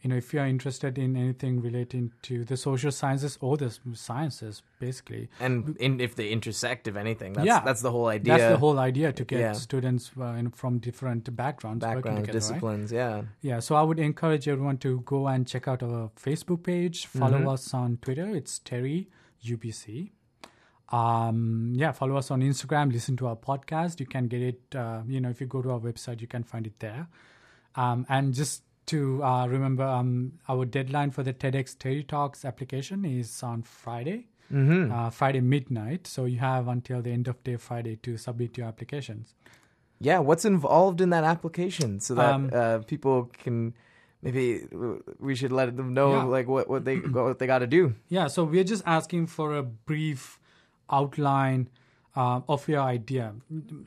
you know, if you're interested in anything relating to the social sciences or the sciences, basically, And in, if they intersect, if anything, that's, yeah, that's the whole idea. That's the whole idea to get Yeah. students uh, you from different backgrounds, working background together, right? disciplines. Yeah. Yeah, so I would encourage everyone to go and check out our Facebook page. Follow Mhm. us on Twitter. It's Terry UBC. Um, yeah, follow us on Instagram. Listen to our podcast. You can get it. Uh, you know, if you go to our website, you can find it there. Um, and just to uh, remember, um, our deadline for the TEDx Terry Talks application is on Friday. Mhm. Uh, Friday midnight. So you have until the end of day Friday to submit your applications. Yeah, what's involved in that application so that Um, uh, people can maybe we should let them know Yeah. like what, what they what they got to do. Yeah, so we're just asking for a brief outline uh, of your idea.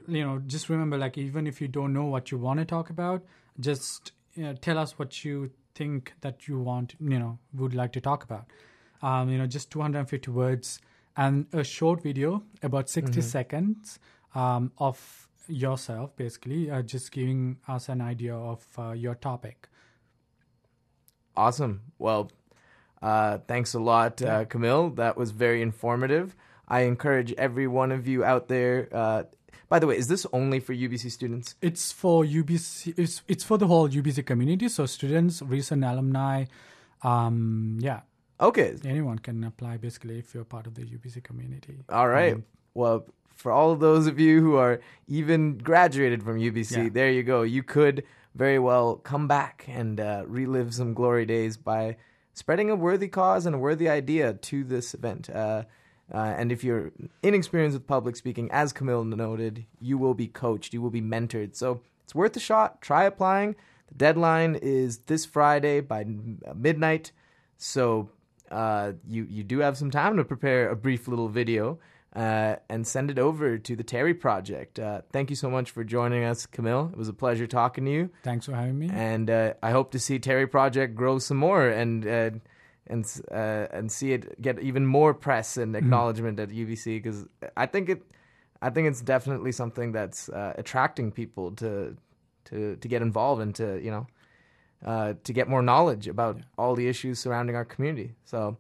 You know, just remember, like, even if you don't know what you want to talk about, just tell us what you think that you want, you know, would like to talk about. Um, you know, just 250 words and a short video, about 60 Mhm. seconds um, of yourself, basically, uh, just giving us an idea of uh, your topic. Awesome. Well, uh, thanks a lot, uh, Camille. That was very informative. I encourage every one of you out there. By the way, is this only for UBC students? It's for UBC. It's it's for the whole UBC community. So students, recent alumni, um, yeah, Okay. Anyone can apply basically if you're part of the UBC community. All right. Um, well, for all of those of you who are even graduated from UBC, Yeah. there you go. You could very well come back and uh, relive some glory days by spreading a worthy cause and a worthy idea to this event. Uh, uh, and if you're inexperienced with public speaking, as Camille noted, you will be coached, you will be mentored. So it's worth a shot. Try applying. The deadline is this Friday by midnight. So uh, you you do have some time to prepare a brief little video uh, and send it over to the Terry Project. Uh, thank you so much for joining us, Camille. It was a pleasure talking to you, Thanks for having me. and uh, I hope to see Terry Project grow some more and. And uh, and see it get even more press and acknowledgement at UBC because I think it, I think it's definitely something that's uh, attracting people to, to to get involved and to you know, uh, to get more knowledge about all the issues surrounding our community. So,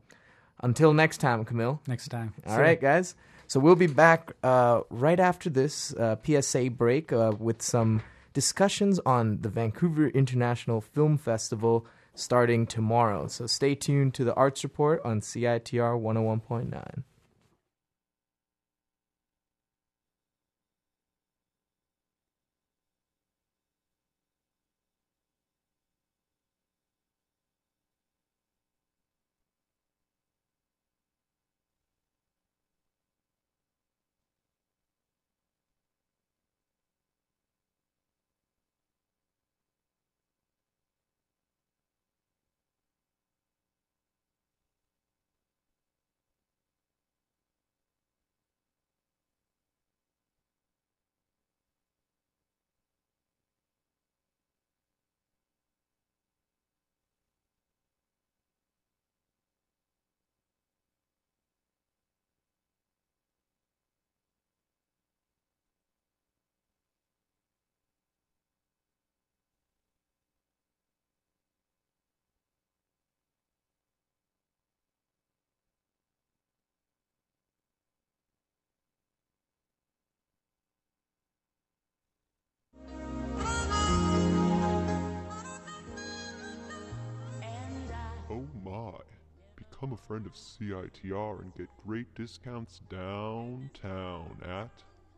until next time, Camille. Next time. All See right, ya. guys. So we'll be back uh, right after this uh, PSA break uh, with some discussions on the Vancouver International Film Festival starting tomorrow. So stay tuned to the Arts Report on CITR 101.9. My. Become a friend of CITR and get great discounts downtown at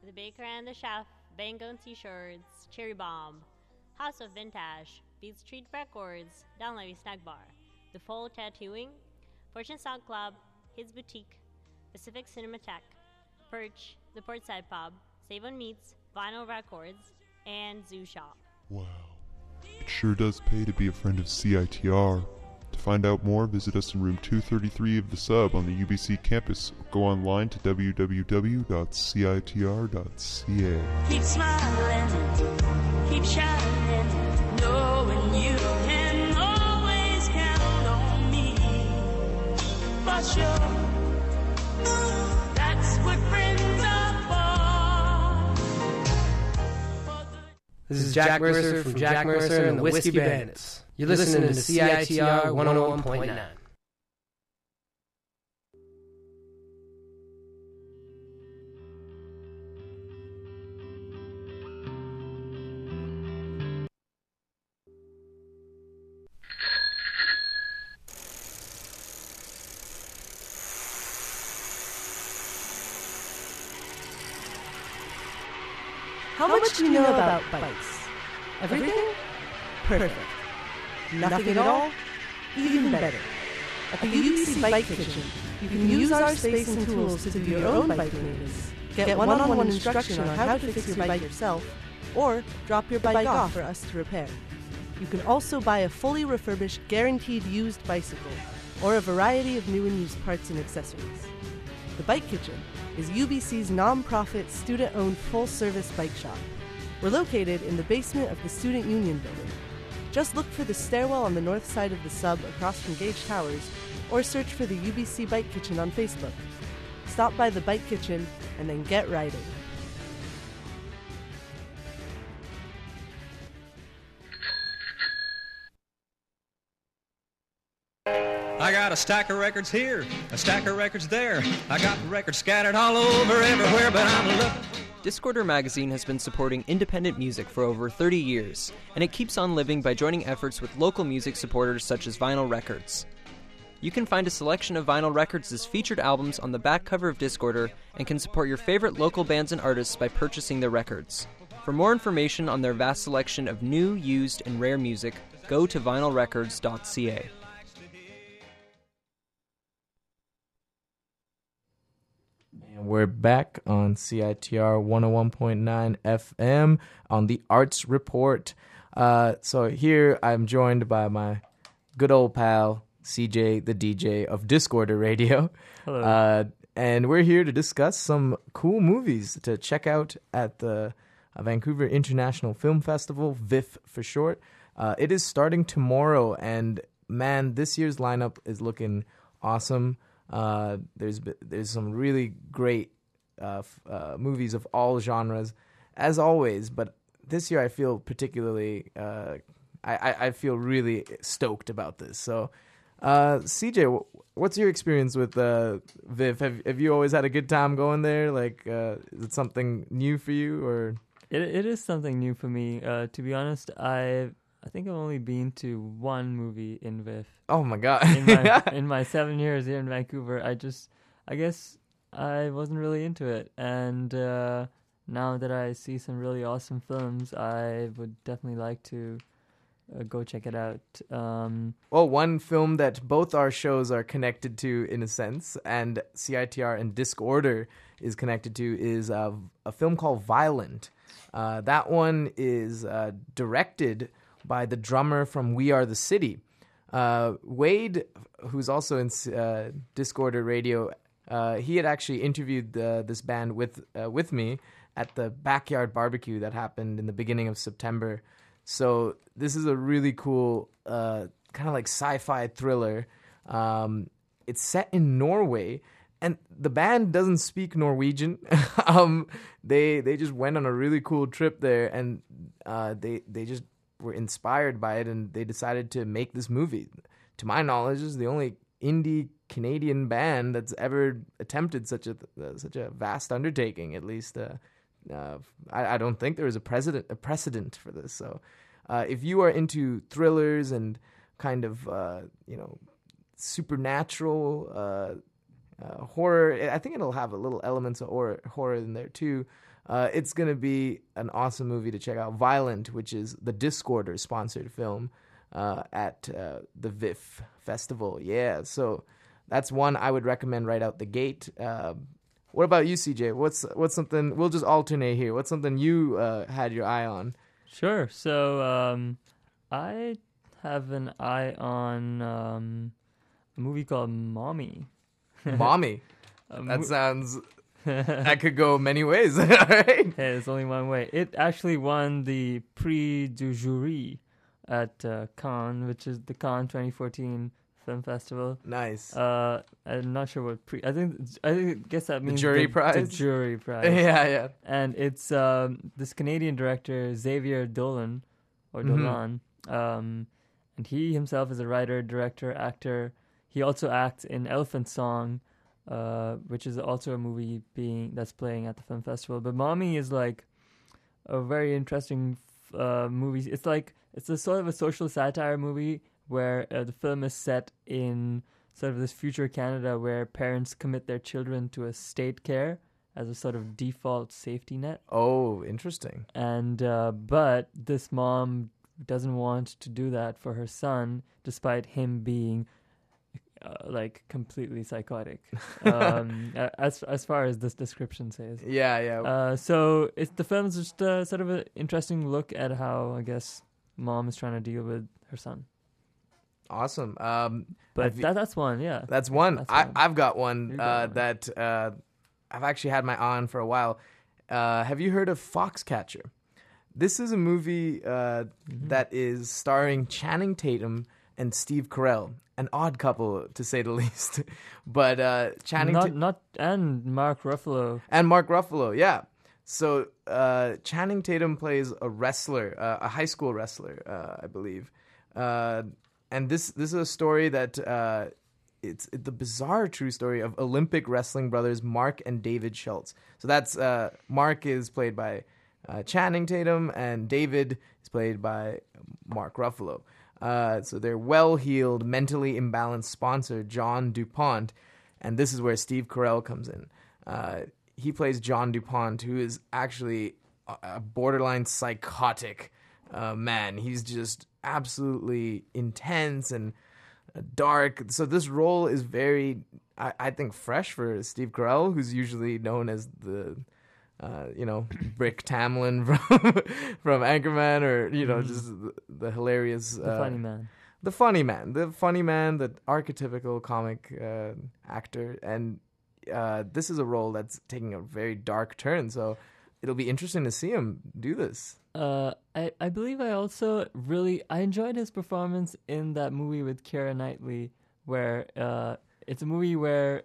The Baker and the Chef, Bang-On T-shirts, Cherry Bomb, House of Vintage, Beat Street Records, Dunlevy Snack Bar, The Fall Tattooing, Fortune Sound Club, His Boutique, Pacific Cinematheque, Perch, The Portside Pub, Save on Meats, Vinyl Records, and Zoo Shop. Wow. It sure does pay to be a friend of CITR. To find out more, visit us in room 233 of the sub on the UBC campus or go online to www.citr.ca. Keep smiling, keep shining, knowing you can always count on me. For sure, that's what friends are for. This is Jack Mercer from Jack Mercer and the Whiskey Bandits. You're listening to CITR 101.9. How much do you know about bikes? Everything? Perfect. Nothing at all? Even better. At the UBC Bike Kitchen, you can use our space and tools to do your own bike maintenance. Get one-on-one instruction on how to fix your bike yourself, or drop your bike off for us to repair. You can also buy a fully refurbished, guaranteed used bicycle, or a variety of new and used parts and accessories. The Bike Kitchen is UBC's non-profit, student-owned full-service bike shop. We're located in the basement of the Student Union building. Just look for the stairwell on the north side of the sub across from Gage Towers, or search for the UBC Bike Kitchen on Facebook. Stop by the Bike Kitchen and then get riding. I got a stack of records here, a stack of records there. I got records scattered all over everywhere, but I'm looking. Discorder Magazine has been supporting independent music for over 30 years, and it keeps on living by joining efforts with local music supporters such as Vinyl Records. You can find a selection of vinyl records featured albums on the back cover of Discorder and can support your favorite local bands and artists by purchasing their records. For more information on their vast selection of new, used, and rare music, go to vinylrecords.ca. And we're back on CITR 101.9 FM on the Arts Report. Uh, so here I'm joined by my good old pal, CJ, the DJ of Discorder Radio. Hello. Uh, and we're here to discuss some cool movies to check out at the uh, Vancouver International Film Festival, VIFF for short. Uh, it is starting tomorrow, and man, this year's lineup is looking awesome. Uh, there's there's some really great uh, uh, movies of all genres, as always. But this year, I feel particularly uh, I, I feel really stoked about this. So, uh, CJ, wh- what's your experience with VIFF? Have have you always had a good time going there? Like, is it something new for you, or It it is something new for me. To be honest, I I think I've only been to one movie in VIFF. Oh my God. in my in my seven years here in Vancouver, I just I guess I wasn't really into it, and uh, now that I see some really awesome films, I would definitely like to uh, go check it out. Um, Well, one film that both our shows are connected to, in a sense, and CITR and Discorder is connected to, is uh, a film called Violent. Uh, that one is uh, directed by the drummer from We Are the City. Uh, Wade, who's also in uh, Discorder Radio, uh, he had actually interviewed uh, this band with uh, with me at the backyard barbecue that happened in the beginning of September. So this is a really cool, uh, kind of like sci-fi thriller. Um, it's set in Norway, and the band doesn't speak Norwegian. um, they they just went on a really cool trip there, and they they just were inspired by it, and they decided to make this movie. To my knowledge, is the only indie Canadian band that's ever attempted such a uh, such a vast undertaking. At least, uh, uh, I, I don't think there is a precedent a precedent for this. So, uh, if you are into thrillers and kind of uh, you know supernatural uh, horror, I think it'll have a little elements of horror, horror in there too. Uh, it's gonna be an awesome movie to check out. Violent, which is the Discorder sponsored film uh, at uh, the VIFF festival. Yeah, so that's one I would recommend right out the gate. Uh, what about you, CJ? What's what's something? We'll just alternate here. What's something you uh, had your eye on? Sure. So um, I have an eye on um, a movie called Mommy. Mommy. That sounds. That could go many ways. All right. Hey, there's only one way. It actually won the Prix du Jury at uh, Cannes, which is the Cannes 2014 Film Festival. Nice. Uh, I'm not sure what pre. I think I think, guess that means The jury the, prize? The jury prize. Yeah, yeah. And it's um, this Canadian director Xavier Dolan or Mhm. Dolan, um, and he himself is a writer, director, actor. He also acts in Elephant Song, uh, which is also a movie being that's playing at the film festival. But Mommy is like a very interesting f- uh, movie. It's like it's a sort of a social satire movie where uh, the film is set in sort of this future Canada where parents commit their children to a state care as a sort of default safety net. Oh, interesting. And uh, but this mom doesn't want to do that for her son, despite him being uh, like completely psychotic. um, as as far as this description says. Yeah, yeah. Uh, so it's the film's just uh, sort of an interesting look at how I guess mom is trying to deal with her son. Awesome. Um, But that, that's one, yeah. That's one. That's I, one. I've got one, got uh, one. that uh, I've actually had my eye on for a while. Uh, have you heard of Foxcatcher? This is a movie uh, Mm-hmm. that is starring Channing Tatum and Steve Carell, an odd couple to say the least. but uh, Channing not Ta- not and Mark Ruffalo. and Mark Ruffalo, yeah. So uh, Channing Tatum plays a wrestler, uh, a high school wrestler, uh, I believe. Uh, and this this is a story that uh, it's the bizarre true story of Olympic wrestling brothers Mark and David Schultz. So that's uh, Mark is played by uh, Channing Tatum, and David is played by Mark Ruffalo. Uh, so their well-heeled, mentally imbalanced sponsor, John DuPont, and this is where Steve Carell comes in. Uh, he plays John DuPont, who is actually a- borderline psychotic uh, man. He's just absolutely intense and uh, dark. So this role is very, I, I think, fresh for Steve Carell, who's usually known as the, uh, you know, Brick Tamland from from Anchorman, or you know, Mhm. just the, the hilarious, The uh, funny man. the funny man, the funny man, the archetypical comic uh, actor, and uh, this is a role that's taking a very dark turn. So it'll be interesting to see him do this. Uh, I, I believe I also really I enjoyed his performance in that movie with Keira Knightley, where uh, it's a movie where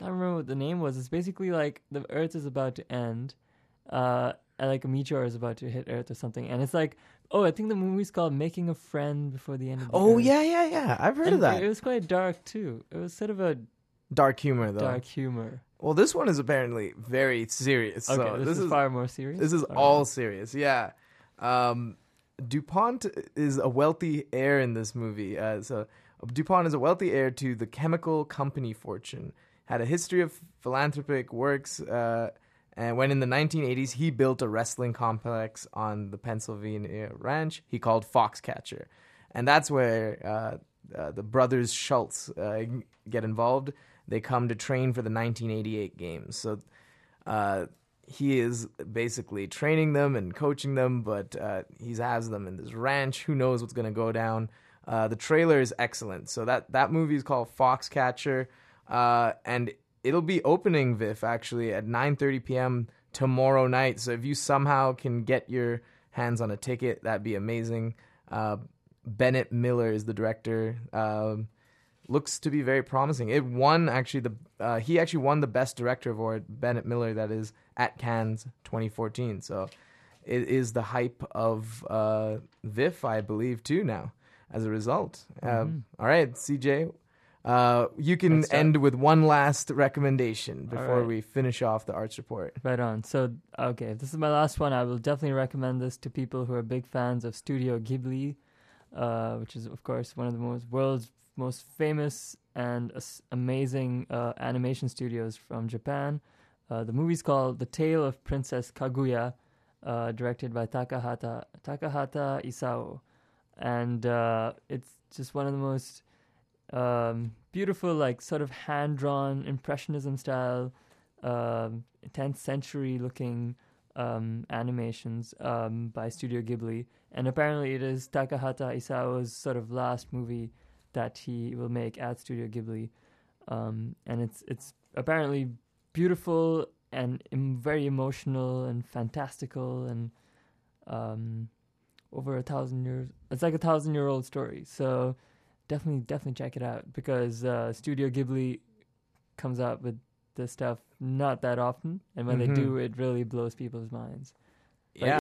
can't remember what the name was. It's basically like the Earth is about to end, uh, like a meteor is about to hit Earth or something, and it's like oh, I think the movie's called Making a Friend Before the End of the Oh Earth. yeah, yeah, yeah. I've heard of that. It was quite dark too. It was sort of a Dark humor, though. dark humor. Well, this one is apparently very serious. Okay, so this is far more serious? This is Alright. all serious. Yeah. Um, Dupont is a wealthy heir in this movie. Uh, so Dupont is a wealthy heir to the chemical company fortune. Had a history of philanthropic works. Uh, and when in the 1980s he built a wrestling complex on the Pennsylvania ranch, he called Foxcatcher, and that's where uh, uh, the brothers Schultz uh, get involved. They come to train for the 1988 games. So uh, he is basically training them and coaching them, but uh, he has them in this ranch. Who knows what's going to go down? Uh, the trailer is excellent. So that that movie is called Foxcatcher, uh, and it'll be opening VIFF actually at 9:30 p.m. tomorrow night. So if you somehow can get your hands on a ticket, that'd be amazing. Uh, Bennett Miller is the director. Um, looks to be very promising. It won actually the uh, he actually won the best director award. Bennett Miller, that is at Cannes 2014. So it is the hype of uh, VIFF, I believe, too now. As a result, Um, all right, CJ, uh, you can Let's start. end with one last recommendation before right. we finish off the arts report. Right on. So, okay, if this is my last one, I will definitely recommend this to people who are big fans of Studio Ghibli, uh, which is, of course, one of the most world's most famous and as- amazing uh, animation studios from Japan. Uh, the movie's called The Tale of Princess Kaguya, uh, directed by Takahata Takahata Isao, and uh, it's just one of the most um, beautiful, like sort of hand drawn impressionism style, um, 10th century looking um, animations um, by Studio Ghibli. And apparently, it is Takahata Isao's sort of last movie that he will make at Studio Ghibli. Um, and it's it's apparently beautiful and em- very emotional and fantastical and um, over a thousand years. It's like a thousand year old story. So definitely, definitely check it out because uh, Studio Ghibli comes out with this stuff not that often, and when Mhm. they do, it really blows people's minds. Yeah.